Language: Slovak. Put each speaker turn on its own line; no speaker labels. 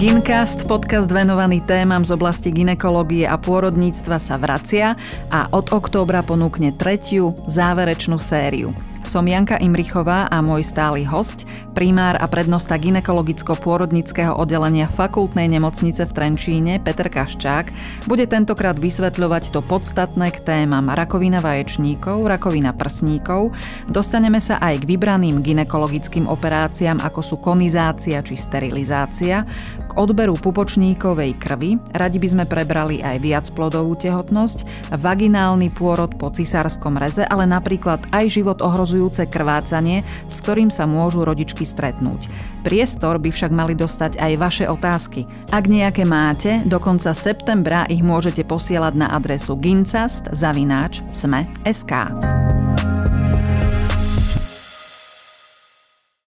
Gincast, podcast venovaný témam z oblasti ginekológie a pôrodníctva sa vracia a od októbra ponúkne tretiu, záverečnú sériu. Som Janka Imrichová a môj stály host, primár a prednosta ginekologicko-pôrodnického oddelenia fakultnej nemocnice v Trenčíne Peter Kaščák bude tentokrát vysvetľovať to podstatné k témam rakovina vaječníkov, rakovina prsníkov. Dostaneme sa aj k vybraným ginekologickým operáciám ako sú konizácia či sterilizácia, k odberu pupočníkovej krvi, radi by sme prebrali aj viacplodovú tehotnosť, vaginálny pôrod po cisárskom reze, ale napríklad aj život ohrozujúce krvácanie, s ktorým sa môžu rodičky stretnúť. Priestor by však mali dostať aj vaše otázky. Ak nejaké máte, do konca septembra ich môžete posielať na adresu gincast.sme.sk.